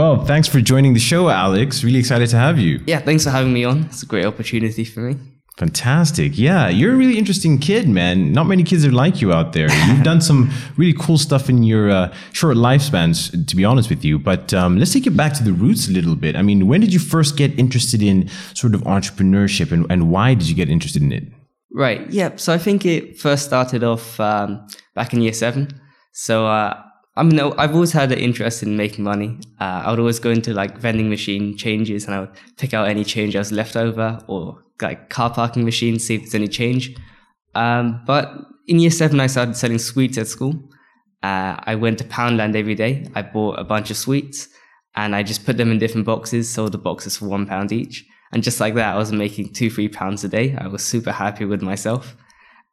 Well, thanks for joining the show, Alex. Really excited to have you. Yeah, thanks for having me on. It's a great opportunity for me. Fantastic. Yeah, you're a really interesting kid, man. Not many kids are like you out there. You've done some really cool stuff in your uh, short lifespans, to be honest with you. But um, let's take it back to the roots a little bit. I mean, when did you first get interested in sort of entrepreneurship and, and why did you get interested in it? Right. Yeah. So I think it first started off um, back in year seven. So uh, I mean, I've always had an interest in making money. Uh, I would always go into like vending machine changes and I would pick out any change I was left over or like car parking machines, see if there's any change. Um, but in year seven, I started selling sweets at school. Uh, I went to Poundland every day. I bought a bunch of sweets and I just put them in different boxes, sold the boxes for one pound each. And just like that, I was making two, three pounds a day. I was super happy with myself.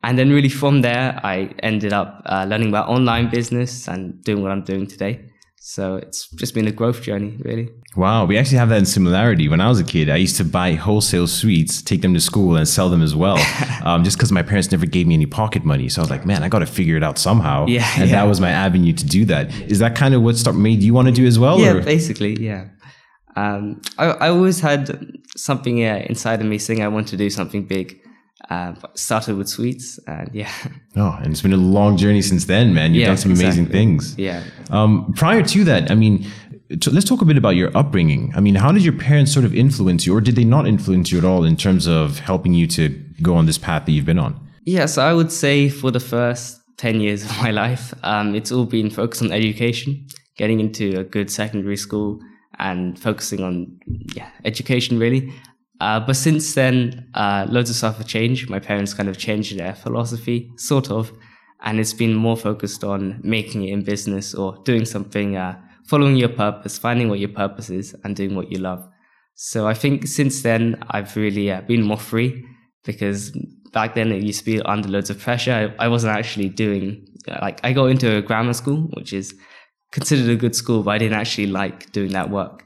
And then really from there, I ended up uh, learning about online business and doing what I'm doing today. So it's just been a growth journey, really. Wow, we actually have that in similarity. When I was a kid, I used to buy wholesale sweets, take them to school, and sell them as well. um, just because my parents never gave me any pocket money, so I was like, man, I got to figure it out somehow. Yeah, and yeah. that was my avenue to do that. Is that kind of what start made you want to do as well? Yeah, or? basically, yeah. Um, I, I always had something uh, inside of me saying I want to do something big. Uh, started with sweets, and yeah. Oh, and it's been a long journey since then, man. You've Yeah, done some amazing exactly. things. Yeah. Um, prior to that, I mean, t- let's talk a bit about your upbringing. I mean, how did your parents sort of influence you, or did they not influence you at all in terms of helping you to go on this path that you've been on? Yeah, so I would say for the first 10 years of my life, um, it's all been focused on education, getting into a good secondary school and focusing on yeah, education really. Uh, but since then, uh, loads of stuff have changed. My parents kind of changed their philosophy, sort of, and it's been more focused on making it in business or doing something, uh, following your purpose, finding what your purpose is, and doing what you love. So I think since then, I've really uh, been more free because back then it used to be under loads of pressure. I, I wasn't actually doing, like, I got into a grammar school, which is considered a good school, but I didn't actually like doing that work.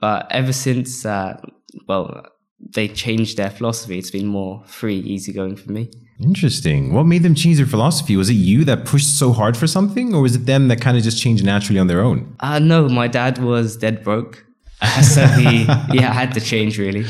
But ever since, uh, well, they changed their philosophy, it's been more free, easygoing for me. Interesting. What made them change their philosophy? Was it you that pushed so hard for something, or was it them that kind of just changed naturally on their own? Uh, no, my dad was dead broke. Uh, so he, yeah, had to change really.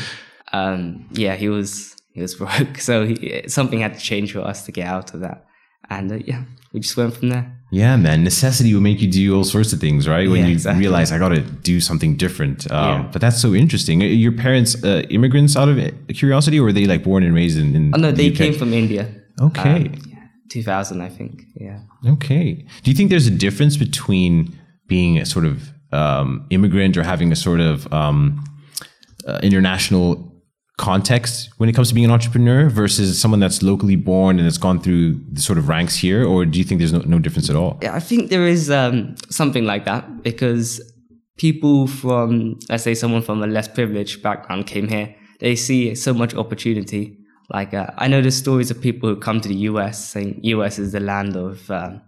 Um, yeah, he was, he was broke. So he, something had to change for us to get out of that. And uh, yeah, we just went from there. Yeah, man. Necessity will make you do all sorts of things, right? When Yeah, you exactly. realize I got to do something different. Um, Yeah. But that's so interesting. Are Your parents uh, immigrants out of curiosity, or were they like born and raised in? in Oh no, they the came from India. Okay. Um, yeah, 2000, I think. Yeah. Okay. Do you think there's a difference between being a sort of um, immigrant or having a sort of um, uh, international context when it comes to being an entrepreneur versus someone that's locally born and has gone through the sort of ranks here? Or do you think there's no, no difference at all? Yeah, I think there is um, something like that because people from, let's say, someone from a less privileged background came here. They see so much opportunity. Like uh, I know there's stories of people who come to the US saying US is the land of, um,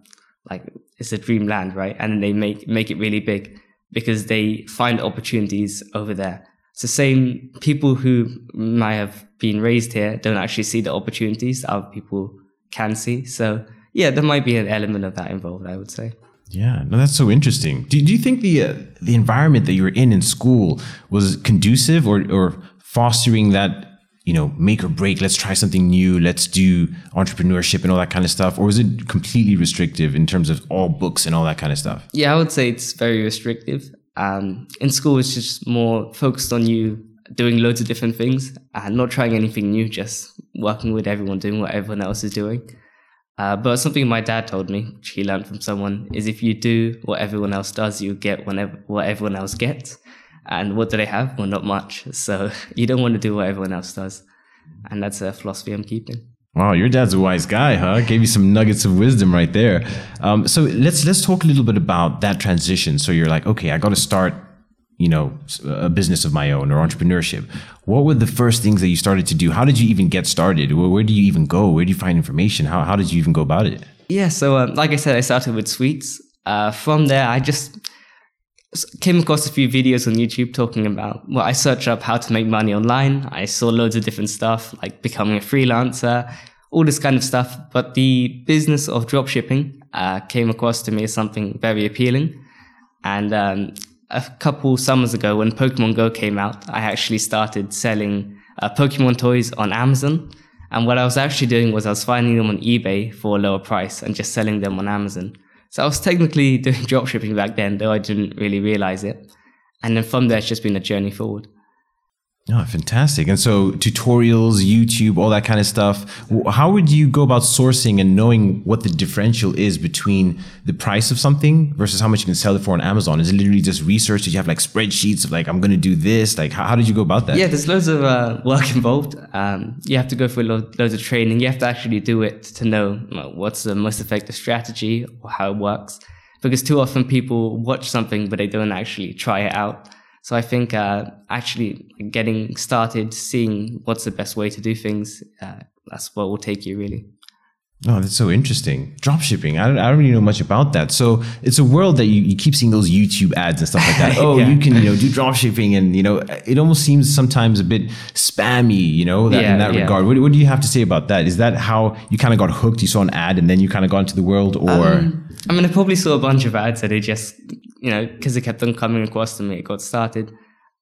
like it's a dream land, right? And they make make it really big because they find opportunities over there. It's the same people who might have been raised here don't actually see the opportunities that other people can see. So yeah, there might be an element of that involved, I would say. Yeah, no, that's so interesting. Do, do you think the uh, the environment that you were in in school was conducive or or fostering that you know make or break? Let's try something new. Let's do entrepreneurship and all that kind of stuff, or was it completely restrictive in terms of all books and all that kind of stuff? Yeah, I would say it's very restrictive. Um, in school, it's just more focused on you doing loads of different things and not trying anything new, just working with everyone, doing what everyone else is doing. Uh, but something my dad told me, which he learned from someone, is if you do what everyone else does, you get whenever, what everyone else gets. And what do they have? Well, not much. So you don't want to do what everyone else does. And that's a philosophy I'm keeping. Wow, your dad's a wise guy, huh? Gave you some nuggets of wisdom right there. Um, so let's let's talk a little bit about that transition. So you're like, okay, I got to start, you know, a business of my own or entrepreneurship. What were the first things that you started to do? How did you even get started? Where, where do you even go? Where do you find information? How how did you even go about it? Yeah, so um, like I said, I started with sweets. Uh, from there, I just came across a few videos on YouTube talking about. Well, I searched up how to make money online. I saw loads of different stuff like becoming a freelancer, all this kind of stuff. But the business of dropshipping uh, came across to me as something very appealing, and um, a couple summers ago when Pokemon Go came out, I actually started selling uh, Pokemon toys on Amazon. And what I was actually doing was I was finding them on eBay for a lower price and just selling them on Amazon. So I was technically doing dropshipping back then, though I didn't really realize it. And then from there, it's just been a journey forward. Oh, fantastic. And so tutorials, YouTube, all that kind of stuff. How would you go about sourcing and knowing what the differential is between the price of something versus how much you can sell it for on Amazon? Is it literally just research? Did you have like spreadsheets of like, I'm going to do this? Like, how, how, did you go about that? Yeah, there's loads of uh, work involved. Um, you have to go through lo- loads of training. You have to actually do it to know what's the most effective strategy or how it works. Because too often people watch something, but they don't actually try it out. So I think uh, actually getting started, seeing what's the best way to do things, uh, that's what will take you really. Oh, that's so interesting. Dropshipping. I don't, I don't really know much about that. So it's a world that you, you keep seeing those YouTube ads and stuff like that. Oh, yeah. you can, you know, do dropshipping and, you know, it almost seems sometimes a bit spammy, you know, that, yeah, in that yeah. regard. What, what, do you have to say about that? Is that how you kind of got hooked? You saw an ad and then you kind of got into the world or? Um, I mean, I probably saw a bunch of ads that it just, you know, because it kept on coming across to me, it got started.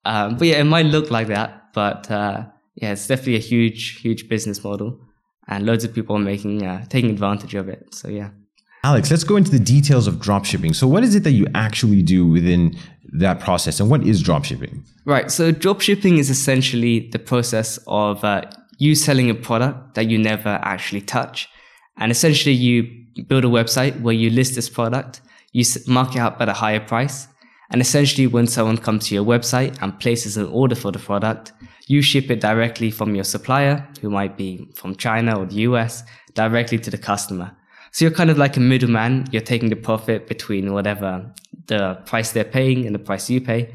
Um, but yeah, it might look like that, but uh, yeah, it's definitely a huge, huge business model, and loads of people are making uh, taking advantage of it. So yeah. Alex, let's go into the details of dropshipping. So, what is it that you actually do within that process, and what is dropshipping? Right. So, dropshipping is essentially the process of uh, you selling a product that you never actually touch, and essentially you build a website where you list this product you mark it up at a higher price. And essentially, when someone comes to your website and places an order for the product, you ship it directly from your supplier, who might be from China or the US, directly to the customer. So you're kind of like a middleman. You're taking the profit between whatever the price they're paying and the price you pay.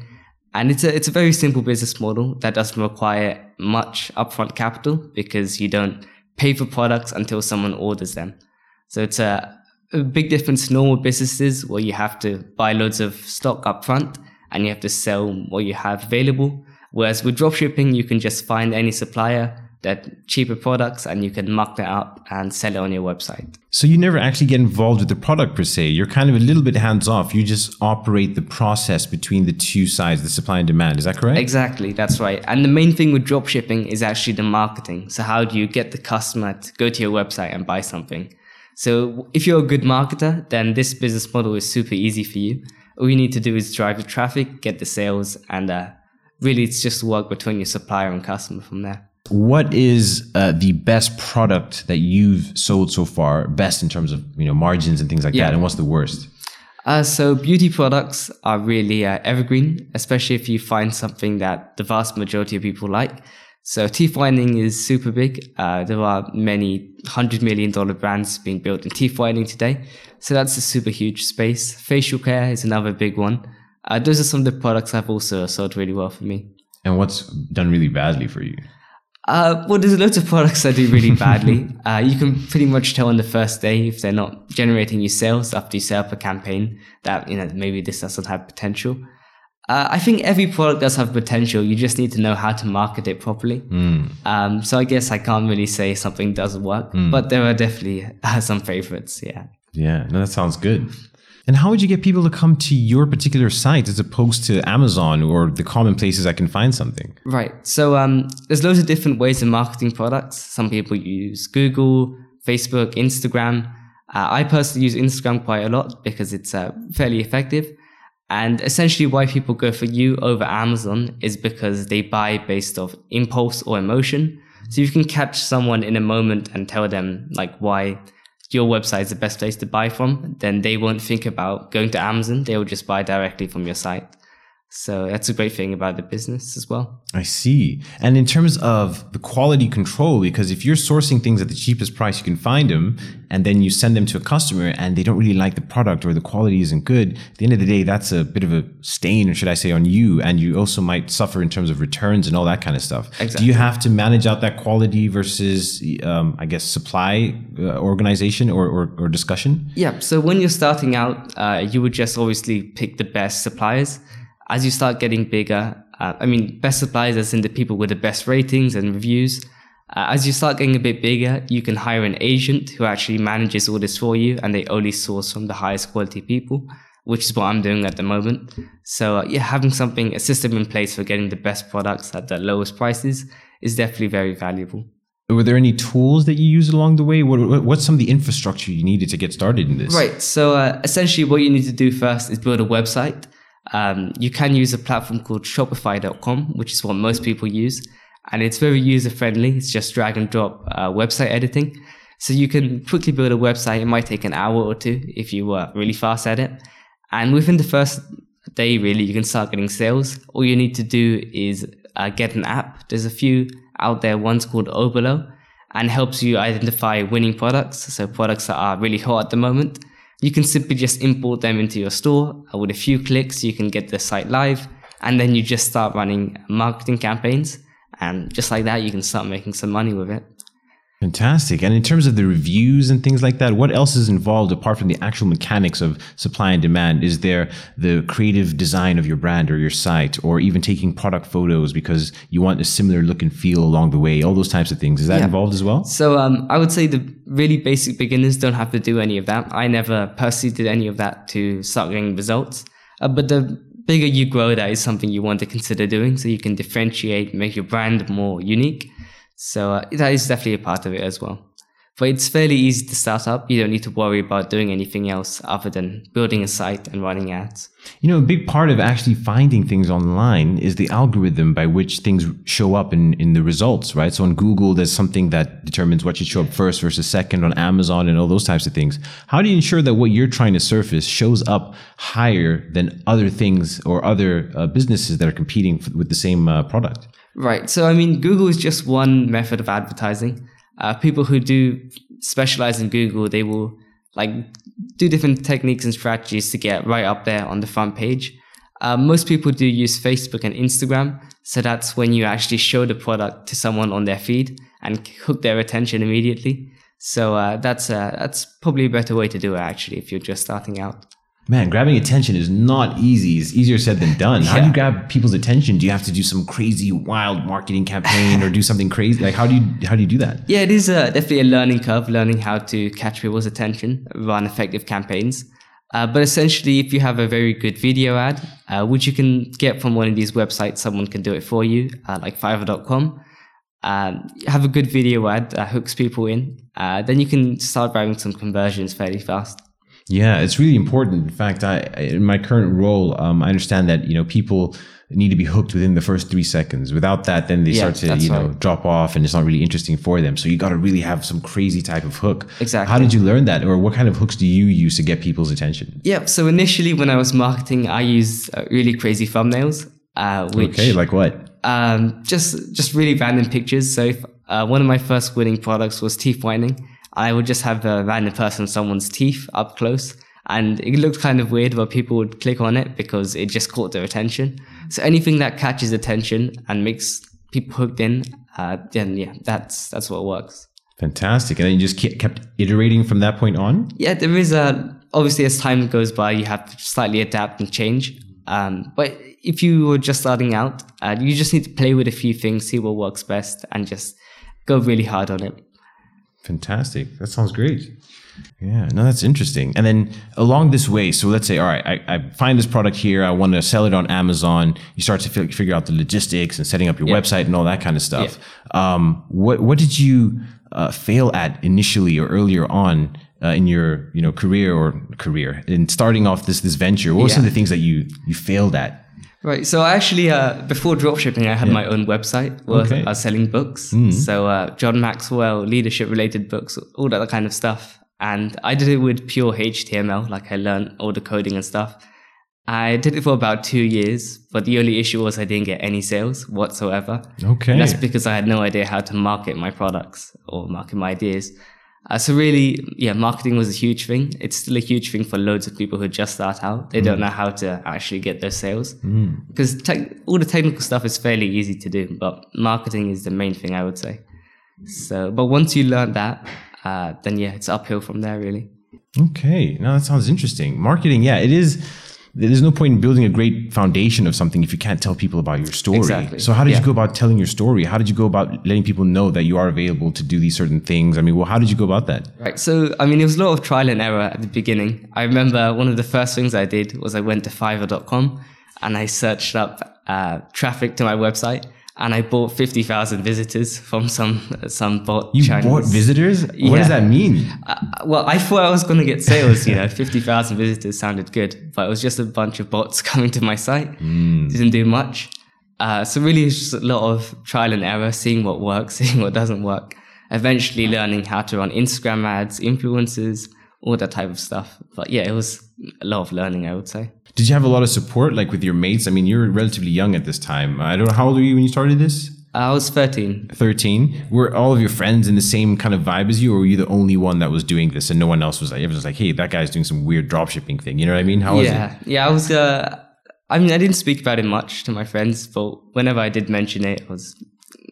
And it's a, it's a very simple business model that doesn't require much upfront capital because you don't pay for products until someone orders them. So it's a, a big difference to normal businesses where you have to buy loads of stock up front and you have to sell what you have available. Whereas with dropshipping, you can just find any supplier that cheaper products and you can mark that up and sell it on your website. So you never actually get involved with the product per se. You're kind of a little bit hands off. You just operate the process between the two sides, the supply and demand. Is that correct? Exactly. That's right. And the main thing with dropshipping is actually the marketing. So how do you get the customer to go to your website and buy something? So if you're a good marketer, then this business model is super easy for you. All you need to do is drive the traffic, get the sales, and uh, really it's just work between your supplier and customer from there. What is uh, the best product that you've sold so far? Best in terms of you know margins and things like yeah. that, and what's the worst? Uh, so beauty products are really uh, evergreen, especially if you find something that the vast majority of people like. So teeth whitening is super big. Uh, there are many hundred million dollar brands being built in teeth whitening today. So that's a super huge space. Facial care is another big one. Uh, those are some of the products I've also sold really well for me. And what's done really badly for you? Uh, well, there's loads of products that do really badly. uh, you can pretty much tell on the first day if they're not generating you sales after you set up a campaign that, you know, maybe this doesn't have potential. Uh, I think every product does have potential. You just need to know how to market it properly. Mm. Um, so I guess I can't really say something doesn't work, mm. but there are definitely uh, some favorites. Yeah. Yeah, no, that sounds good. And how would you get people to come to your particular site as opposed to Amazon or the common places I can find something? Right. So um, there's loads of different ways of marketing products. Some people use Google, Facebook, Instagram. Uh, I personally use Instagram quite a lot because it's uh, fairly effective. And essentially why people go for you over Amazon is because they buy based off impulse or emotion. So you can catch someone in a moment and tell them like why your website is the best place to buy from, then they won't think about going to Amazon. They will just buy directly from your site. So that's a great thing about the business as well. I see. And in terms of the quality control, because if you're sourcing things at the cheapest price you can find them, and then you send them to a customer and they don't really like the product or the quality isn't good, at the end of the day, that's a bit of a stain, or should I say, on you. And you also might suffer in terms of returns and all that kind of stuff. Exactly. Do you have to manage out that quality versus, um, I guess, supply uh, organization or, or, or, discussion? Yeah. So when you're starting out, uh, you would just obviously pick the best suppliers as you start getting bigger, uh, I mean, best suppliers as in the people with the best ratings and reviews. Uh, as you start getting a bit bigger, you can hire an agent who actually manages all this for you and they only source from the highest quality people. which is what I'm doing at the moment. So uh, yeah, having something, a system in place for getting the best products at the lowest prices is definitely very valuable. Were there any tools that you used along the way? What, what's some of the infrastructure you needed to get started in this? Right. So uh, essentially, what you need to do first is build a website. Um, you can use a platform called Shopify.com, which is what most people use, and it's very user friendly. It's just drag and drop uh, website editing. So you can quickly build a website. It might take an hour or two if you were really fast at it. And within the first day, really, you can start getting sales. All you need to do is uh, get an app. There's a few out there. One's called Oberlo and helps you identify winning products. So products that are really hot at the moment. You can simply just import them into your store. Uh, with a few clicks, you can get the site live and then you just start running marketing campaigns. And just like that, you can start making some money with it. Fantastic. And in terms of the reviews and things like that, what else is involved apart from the actual mechanics of supply and demand? Is there the creative design of your brand or your site, or even taking product photos because you want a similar look and feel along the way? All those types of things. Is that yeah. involved as well? So um, I would say the really basic beginners don't have to do any of that. I never personally did any of that to start getting results. Uh, but the bigger you grow, that is something you want to consider doing so you can differentiate, make your brand more unique. So uh, that is definitely a part of it as well. But it's fairly easy to start up. You don't need to worry about doing anything else other than building a site and running ads. You know, a big part of actually finding things online is the algorithm by which things show up in, in the results, right? So on Google, there's something that determines what should show up first versus second on Amazon and all those types of things. How do you ensure that what you're trying to surface shows up higher than other things or other uh, businesses that are competing with the same uh, product? Right. So, I mean, Google is just one method of advertising. Uh, people who do specialize in Google, they will like do different techniques and strategies to get right up there on the front page. Uh, most people do use Facebook and Instagram. So that's when you actually show the product to someone on their feed and hook their attention immediately. So uh, that's uh, that's probably a better way to do it actually if you're just starting out man, grabbing attention is not easy. It's easier said than done. How do you grab people's attention? Do you have to do some crazy, wild marketing campaign or do something crazy? Like, how do you how do you do that? Yeah, it is uh, definitely a learning curve, learning how to catch people's attention, run effective campaigns. Uh, but essentially, if you have a very good video ad, uh, which you can get from one of these websites, someone can do it for you, uh, like Fiverr.com. Um, have a good video ad that hooks people in, uh, then you can start driving some conversions fairly fast. Yeah, it's really important. In fact, I in my current role, um, I understand that you know people need to be hooked within the first three seconds. Without that, then they yeah, start to you know right. drop off, and it's not really interesting for them. So you got to really have some crazy type of hook. Exactly. How did you learn that, or what kind of hooks do you use to get people's attention? Yeah. So initially, when I was marketing, I used uh, really crazy thumbnails. Uh, which, okay, like what? Um, just just really random pictures. So if, uh, one of my first winning products was teeth whitening. I would just have a random person, someone's teeth up close. And it looked kind of weird, but people would click on it because it just caught their attention. So anything that catches attention and makes people hooked in, uh, then yeah, that's that's what works. Fantastic. And then you just kept iterating from that point on? Yeah, there is a, obviously as time goes by, you have to slightly adapt and change. Um, but if you were just starting out, uh, you just need to play with a few things, see what works best, and just go really hard on it. Fantastic. That sounds great. Yeah, no, that's interesting. And then along this way, so let's say, all right, I, I find this product here. I want to sell it on Amazon. You start to f- figure out the logistics and setting up your yeah. website and all that kind of stuff. Yeah. Um, what what did you uh, fail at initially or earlier on uh, in your you know career or career in starting off this this venture? What were yeah. some of the things that you you failed at? Right. So actually, uh, before dropshipping, I had yeah. my own website where okay. I was selling books. Mm. So uh, John Maxwell, leadership related books, all that kind of stuff. And I did it with pure HTML, like I learned all the coding and stuff. I did it for about two years, but the only issue was I didn't get any sales whatsoever. Okay. And that's because I had no idea how to market my products or market my ideas. Uh, so really, yeah, marketing was a huge thing. It's still a huge thing for loads of people who just start out. They mm. don't know how to actually get those sales because mm. te- all the technical stuff is fairly easy to do, but marketing is the main thing I would say. So, but once you learn that, uh, then yeah, it's uphill from there really. Okay, now that sounds interesting. Marketing, yeah, it is. There's no point in building a great foundation of something if you can't tell people about your story. Exactly. So how did Yeah. you go about telling your story? How did you go about letting people know that you are available to do these certain things? I mean, well, how did you go about that? Right. So, I mean, it was a lot of trial and error at the beginning. I remember one of the first things I did was I went to Fiverr.com and I searched up uh, traffic to my website and I bought 50,000 visitors from some some bot You Chinese. bought visitors? What does that mean? Uh, well, I thought I was going to get sales, you know, 50,000 visitors sounded good, but it was just a bunch of bots coming to my site. Didn't do much. Uh, so really it's just a lot of trial and error, seeing what works, seeing what doesn't work. Eventually learning how to run Instagram ads, influencers, all that type of stuff. But yeah, it was a lot of learning, I would say. Did you have a lot of support, like with your mates? I mean, you're relatively young at this time. I don't know how old were you when you started this. I was 13. 13 were all of your friends in the same kind of vibe as you or were you the only one that was doing this and no one else was like everyone was like hey that guy's doing some weird dropshipping thing you know what i mean how was it? yeah, yeah. I was. Uh, I mean, I didn't speak about it much to my friends, but whenever I did mention it, it was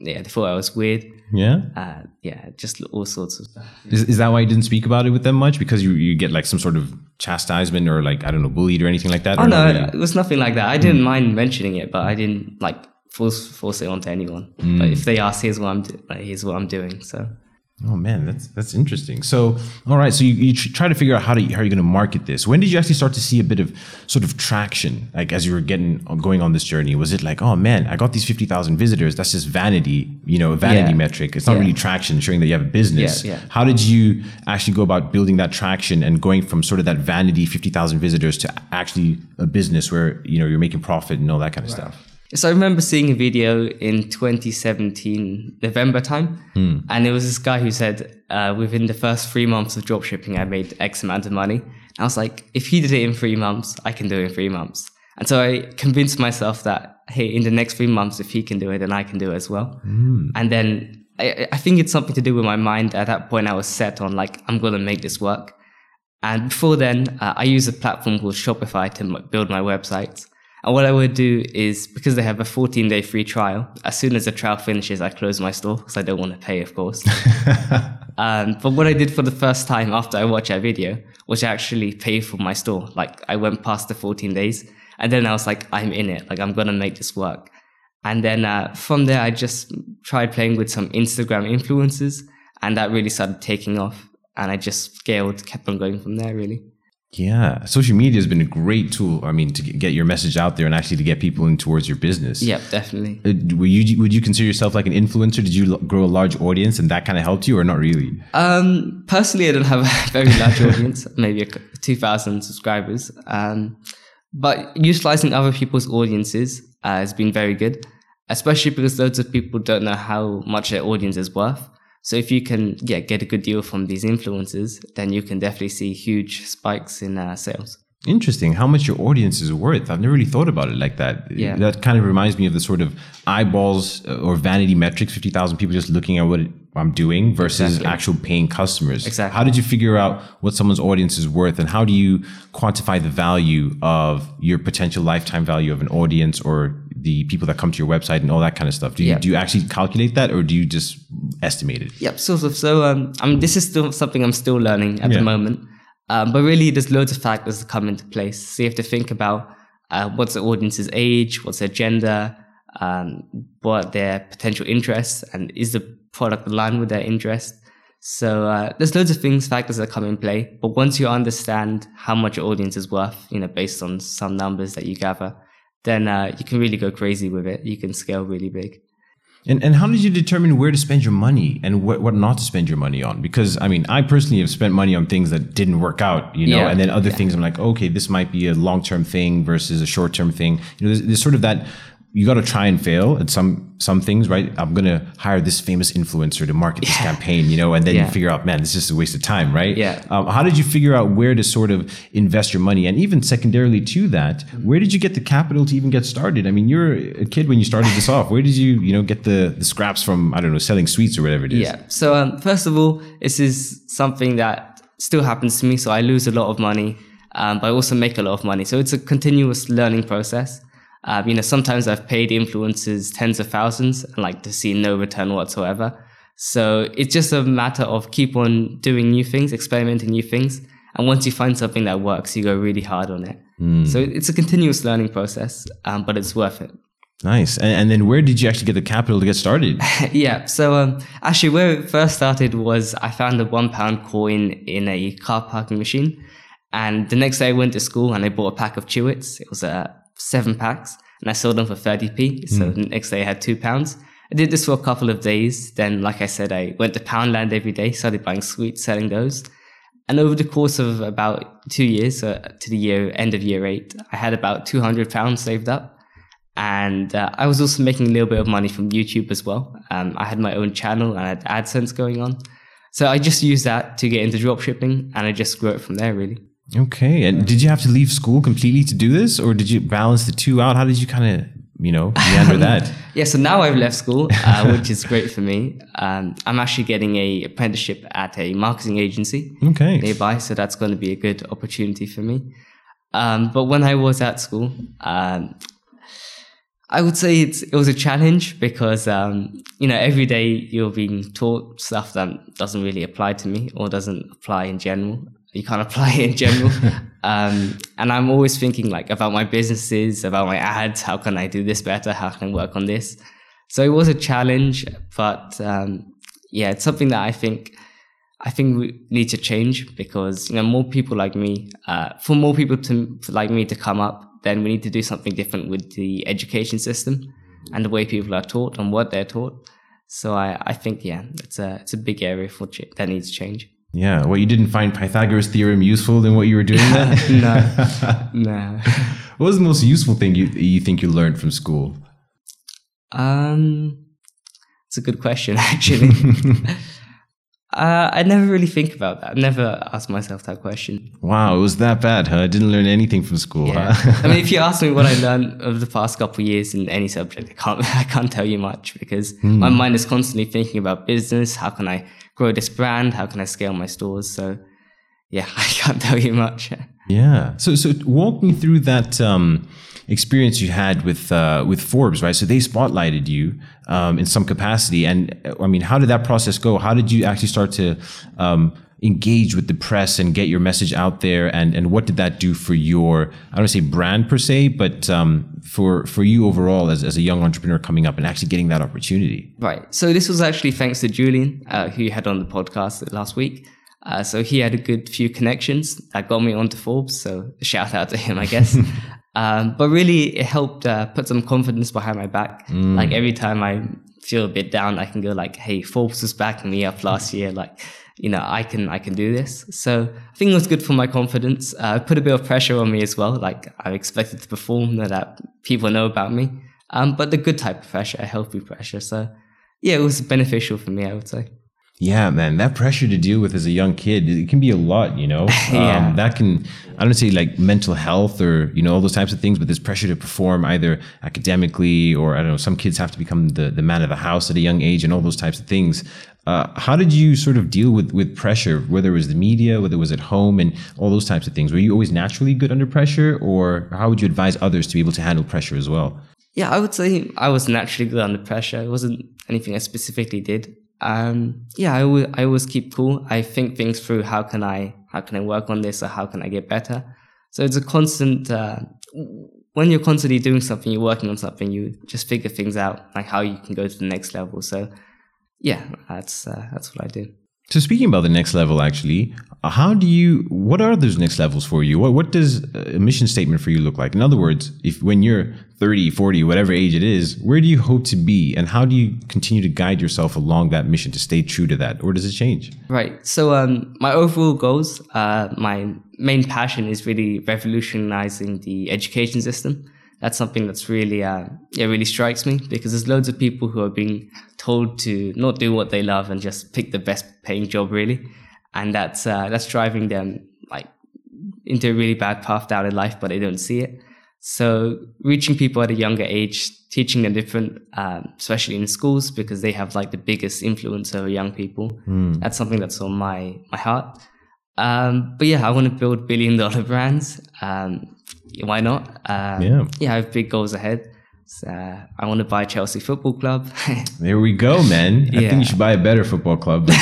yeah, they thought I was weird. Yeah Uh, yeah, just all sorts of stuff. is, is that why you didn't speak about it with them much because you, you get like some sort of chastisement or like i don't know bullied or anything like that Oh no, really? it was nothing like that. I didn't mind mentioning it, but I didn't like force force it onto anyone. But if they ask, here's what I'm do- like, here's what I'm doing. So oh man that's that's interesting. So all right so you, you try to figure out how to how you're going to market this. When did you actually start to see a bit of sort of traction like as you were getting uh, going on this journey? Was it like oh man i got these 50000 visitors that's just vanity you know a vanity Yeah. metric. It's not Yeah. really traction showing that you have a business. Yeah, yeah. how did you actually go about building that traction and going from sort of that vanity 50000 visitors to actually a business where you know you're making profit and all that kind of stuff So I remember seeing a video in 2017 November time, and there was this guy who said uh, within the first three months of dropshipping, I made X amount of money. And I was like, if he did it in three months, I can do it in three months. And so I convinced myself that hey, in the next three months, if he can do it, then I can do it as well. And then I, I think it's something to do with my mind. At that point, I was set on like I'm gonna make this work. And before then, uh, I use a platform called Shopify to m- build my websites. And what I would do is because they have a 14 day free trial, as soon as the trial finishes, I close my store because I don't want to pay, of course. um, but what I did for the first time after I watched that video was actually pay for my store. Like I went past the 14 days and then I was like, I'm in it. Like I'm going to make this work. And then uh, from there, I just tried playing with some Instagram influencers and that really started taking off. And I just scaled, kept on going from there, really. Yeah, social media has been a great tool. I mean, to get your message out there and actually to get people in towards your business. Yeah, definitely. Uh, Were you would you consider yourself like an influencer? Did you l- grow a large audience and that kind of helped you, or not really? Um, personally, I don't have a very large audience, maybe 2,000 subscribers. Um, but utilizing other people's audiences uh, has been very good, especially because loads of people don't know how much their audience is worth. So if you can yeah, get a good deal from these influencers, then you can definitely see huge spikes in uh, sales. Interesting. How much your audience is worth? I've never really thought about it like that. Yeah. That kind of reminds me of the sort of eyeballs uh, or vanity metrics. Fifty thousand people just looking at what I'm doing versus Exactly. actual paying customers. Exactly. How did you figure out what someone's audience is worth, and how do you quantify the value of your potential lifetime value of an audience or the people that come to your website and all that kind of stuff? Do you Yeah. do you actually calculate that, or do you just estimate it? Yep, sort of. So, um, I mean, this is still something I'm still learning at Yeah. the moment. Um, but really, there's loads of factors that come into place. So you have to think about uh, what's the audience's age, what's their gender, um, what their potential interests, and is the product aligned with their interest. So uh, there's loads of things, factors that come in play. But once you understand how much your audience is worth, you know, based on some numbers that you gather, then uh, you can really go crazy with it. You can scale really big. And, and how did you determine where to spend your money and what, what not to spend your money on? Because I mean, I personally have spent money on things that didn't work out, you know, Yeah. and then other things I'm like, okay, this might be a long term thing versus a short term thing. You know, there's, there's sort of that you got to try and fail at some some things, right? I'm gonna hire this famous influencer to market this campaign, you know, and then you figure out, man, this is just a waste of time, right? Yeah. Um, how did you figure out where to sort of invest your money, and even secondarily to that, where did you get the capital to even get started? I mean, you're a kid when you started this off. Where did you, you know, get the the scraps from? I don't know, selling sweets or whatever it is. Yeah. So um, first of all, this is something that still happens to me. So I lose a lot of money, um, but I also make a lot of money. So it's a continuous learning process. Um, you know, sometimes I've paid influencers tens of thousands and like to see no return whatsoever. So it's just a matter of keep on doing new things, experimenting new things, And once you find something that works, you go really hard on it. So it's a continuous learning process, um, but it's worth it. Nice. And, and then where did you actually get the capital to get started? yeah. So um, actually, where it first started was I found a one pound coin in a car parking machine, and the next day I went to school and I bought a pack of Chewits. It was uh, seven packs, and I sold them for thirty p. So the next day I had two pounds. I did this for a couple of days. Then, like I said, I went to Poundland every day, started buying sweets, selling those. And over the course of about two years, uh, to the year end of year eight, I had about two hundred pounds saved up and uh, I was also making a little bit of money from YouTube as well. Um, I had my own channel and I had AdSense going on. So I just used that to get into dropshipping and I just grew it from there really. Okay. And did you have to leave school completely to do this or did you balance the two out? How did you kind of, you know, meander that? Yeah, so now I've left school, uh, which is great for me. Um, I'm actually getting a apprenticeship at a marketing agency Okay. nearby, so that's going to be a good opportunity for me. Um, but when I was at school, um, I would say it's, it was a challenge because, um, you know, every day you're being taught stuff that doesn't really apply to me or doesn't apply in general. You can't apply it in general. um, and I'm always thinking like about my businesses, about my ads. How can I do this better? How can I work on this? So it was a challenge, but, um, yeah, it's something that I think, I think we need to change because, you know, more people like me, uh, for more people to, like me to come up, then we need to do something different with the education system and the way people are taught and what they're taught. So I, I think yeah, it's a it's a big area for ch- that needs change. Yeah. Well, you didn't find Pythagoras theorem useful in what you were doing then? no, no. What was the most useful thing you, you think you learned from school? Um, it's a good question actually. uh, I never really think about that. I never asked myself that question. Wow, it was that bad, huh? I didn't learn anything from school, Yeah. huh? I mean, if you ask me what I learned over the past couple of years in any subject, I can't, I can't tell you much because my mind is constantly thinking about business. How can I grow this brand? How can I scale my stores? So, yeah, I can't tell you much. Yeah. So so walk me through that um, experience you had with uh, with Forbes, right? So they spotlighted you um, in some capacity, and I mean, how did that process go? How did you actually start to um, engage with the press and get your message out there? And and what did that do for your I don't want to say brand per se, but um, for for you overall as as a young entrepreneur coming up and actually getting that opportunity? Right. So this was actually thanks to Julian, uh, who you had on the podcast last week. Uh, so he had a good few connections that got me onto Forbes. So shout out to him, I guess. um, but really, it helped uh, put some confidence behind my back. Like every time I feel a bit down, I can go like, "Hey, Forbes was backing me up last year. Like, you know, I can I can do this." So I think it was good for my confidence. Uh, put a bit of pressure on me as well. Like I'm expected to perform, that people know about me. Um, but the good type of pressure, a healthy pressure. So yeah, it was beneficial for me, I would say. Yeah, man, that pressure to deal with as a young kid, it can be a lot, you know. Yeah. Um, that can, I don't say like mental health or you know all those types of things, but this pressure to perform either academically or I don't know. Some kids have to become the the man of the house at a young age and all those types of things. Uh, how did you sort of deal with with pressure, whether it was the media, whether it was at home, and all those types of things? Were you always naturally good under pressure, or how would you advise others to be able to handle pressure as well? Yeah, I would say I was naturally good under pressure. It wasn't anything I specifically did. Um, yeah, I always, I always keep cool. I think things through. How can I, how can I work on this or how can I get better? So it's a constant, uh, when you're constantly doing something, you're working on something, you just figure things out, like how you can go to the next level. So yeah, that's, uh, that's what I do. So speaking about the next level, actually, how do you? What are those next levels for you? What what does a mission statement for you look like? In other words, if when you're 30, 40, whatever age it is, where do you hope to be, and how do you continue to guide yourself along that mission to stay true to that, or does it change? Right. So, um, my overall goals, uh, my main passion is really revolutionizing the education system. That's something that's really, uh, yeah, really strikes me because there's loads of people who are being told to not do what they love and just pick the best paying job, really, and that's uh, that's driving them like into a really bad path down in life, but they don't see it. So, reaching people at a younger age, teaching them different, um, especially in schools, because they have like the biggest influence over young people. That's something that's on my my heart. Um, but yeah, I want to build billion dollar brands. Um, why not? Um, Yeah. yeah, I have big goals ahead. So, uh, I want to buy Chelsea Football Club. There we go, man. I think you should buy a better football club.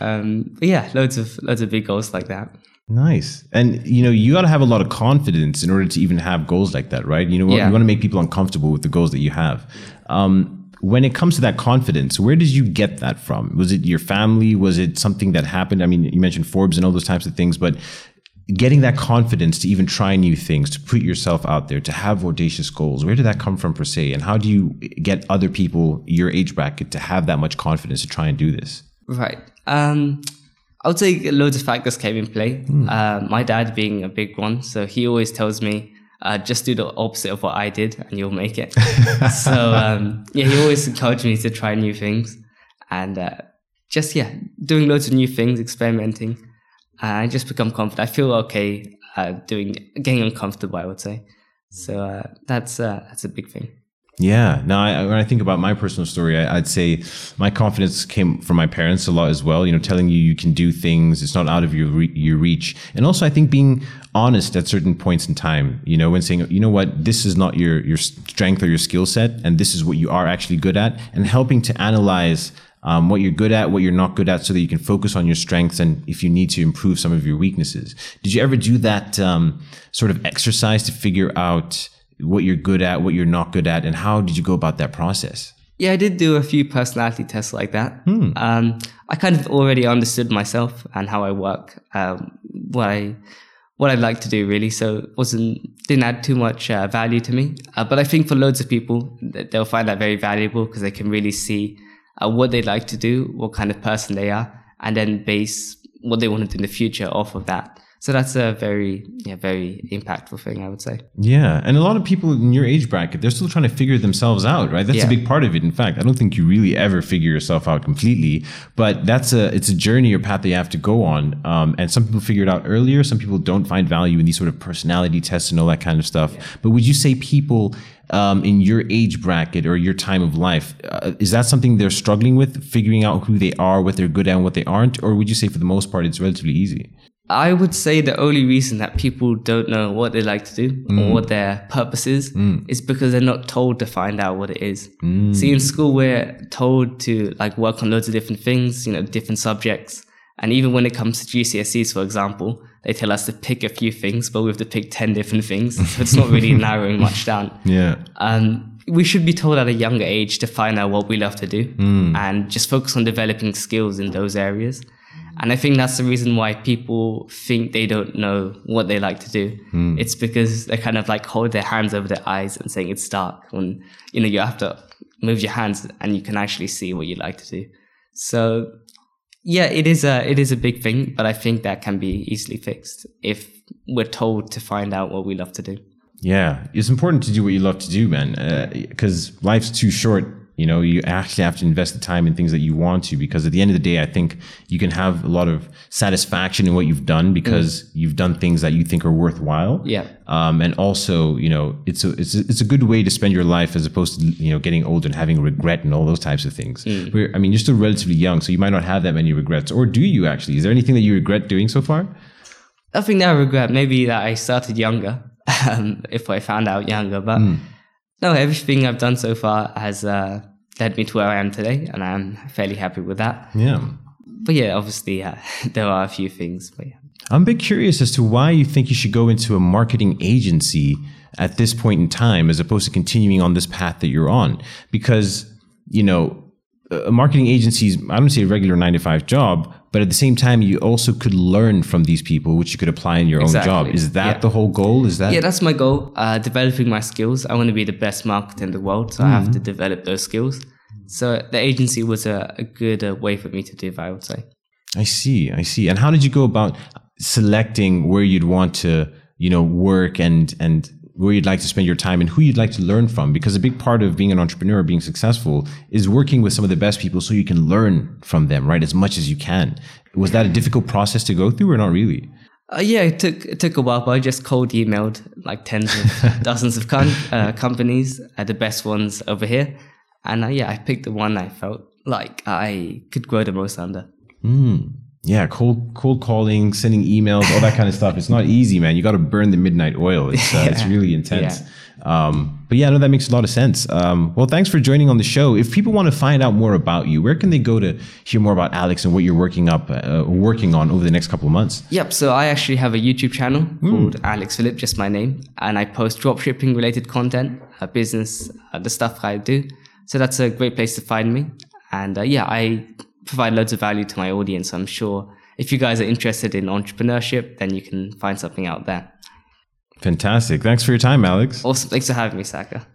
Um, yeah, loads of loads of big goals like that. Nice. And you know, you got to have a lot of confidence in order to even have goals like that, right? You know, Yeah. you want to make people uncomfortable with the goals that you have. Um, when it comes to that confidence, where did you get that from? Was it your family? Was it something that happened? I mean, you mentioned Forbes and all those types of things, but getting that confidence to even try new things, to put yourself out there, to have audacious goals, where did that come from per se? And how do you get other people your age bracket to have that much confidence to try and do this? Right. Um, I would say loads of factors came in play. Uh, my dad being a big one, so he always tells me, uh, just do the opposite of what I did and you'll make it. so um, yeah, he always encouraged me to try new things and uh, just yeah, doing loads of new things, experimenting, and just become confident. I feel okay uh, doing getting uncomfortable. I would say. So uh, that's uh, that's a big thing. Yeah. Now, I, when I think about my personal story, I, I'd say my confidence came from my parents a lot as well. You know, telling you you can do things, it's not out of your re- your reach, and also I think being honest at certain points in time. You know, when saying, you know what, this is not your your strength or your skill set, and this is what you are actually good at, and helping to analyze. Um, what you're good at, what you're not good at, so that you can focus on your strengths and if you need to improve some of your weaknesses. Did you ever do that um, sort of exercise to figure out what you're good at, what you're not good at, and how did you go about that process? Yeah, I did do a few personality tests like that. Um, I kind of already understood myself and how I work, um, what I what I'd like to do really. So it wasn't didn't add too much uh, value to me. Uh, but I think for loads of people, they'll find that very valuable because they can really see uh, what they'd like to do, what kind of person they are, and then base what they want to do in the future off of that. So that's a very yeah very impactful thing, I would say. Yeah, and a lot of people in your age bracket, they're still trying to figure themselves out, right? That's a big part of it. In fact, I don't think you really ever figure yourself out completely, but that's a it's a journey or path that you have to go on. Um, and some people figure it out earlier. Some people don't find value in these sort of personality tests and all that kind of stuff. But would you say people um, in your age bracket or your time of life uh, is that something they're struggling with, figuring out who they are, what they're good at, and what they aren't, or would you say for the most part it's relatively easy? I would say the only reason that people don't know what they like to do or what their purpose is is because they're not told to find out what it is. See, in school, we're told to like work on loads of different things, you know, different subjects. And even when it comes to GCSEs, for example, they tell us to pick a few things, but we have to pick 10 different things. So it's not really narrowing much down. Yeah. Um, we should be told at a younger age to find out what we love to do and just focus on developing skills in those areas. And I think that's the reason why people think they don't know what they like to do. It's because they kind of like hold their hands over their eyes and saying it's dark when, you know, you have to move your hands and you can actually see what you like to do. So yeah, it is a, it is a big thing, but I think that can be easily fixed if we're told to find out what we love to do. Yeah, it's important to do what you love to do, man. Uh, because life's too short. You know, you actually have to invest the time in things that you want to. Because at the end of the day, I think you can have a lot of satisfaction in what you've done because you've done things that you think are worthwhile. Yeah. Um, and also, you know, it's a it's a, it's a good way to spend your life as opposed to you know getting older and having regret and all those types of things. Where, I mean, you're still relatively young, so you might not have that many regrets. Or do you actually? Is there anything that you regret doing so far? Nothing that I regret maybe that I started younger, um, if I found out younger. But no, everything I've done so far has uh, led me to where I am today, and I'm fairly happy with that. Yeah. But yeah, obviously, uh, there are a few things. But yeah. I'm a bit curious as to why you think you should go into a marketing agency at this point in time as opposed to continuing on this path that you're on. Because, you know, a marketing agency is, I don't say a regular nine to five job, but at the same time, you also could learn from these people, which you could apply in your own job. Is that Yeah. the whole goal? Is that? Yeah, that's my goal. Uh, developing my skills. I want to be the best marketer in the world, so I have to develop those skills. So the agency was a, a good uh, way for me to do that, I would say. I see. I see. And how did you go about selecting where you'd want to, you know, work and and where you'd like to spend your time and who you'd like to learn from? Because a big part of being an entrepreneur, being successful, is working with some of the best people so you can learn from them, right, as much as you can. Was that a difficult process to go through, or not really? Uh, yeah, it took it took a while, but I just cold emailed like tens of dozens of con- uh, companies, uh, the best ones over here, and uh, yeah, I picked the one I felt like I could grow the most under. Yeah, cold cold calling, sending emails, all that kind of stuff. It's not easy, man. You got to burn the midnight oil. It's uh, it's really intense. Um, but yeah, no, that makes a lot of sense. Um, well, thanks for joining on the show. If people want to find out more about you, where can they go to hear more about Alex and what you're working up, uh, working on over the next couple of months? Yep. So I actually have a YouTube channel called Alex Philip, just my name, and I post dropshipping related content, uh, business, uh, the stuff I do. So that's a great place to find me. And uh, yeah, I provide loads of value to my audience. I'm sure if you guys are interested in entrepreneurship, then you can find something out there. Fantastic. Thanks for your time, Alex. Awesome. Thanks for having me, Saka.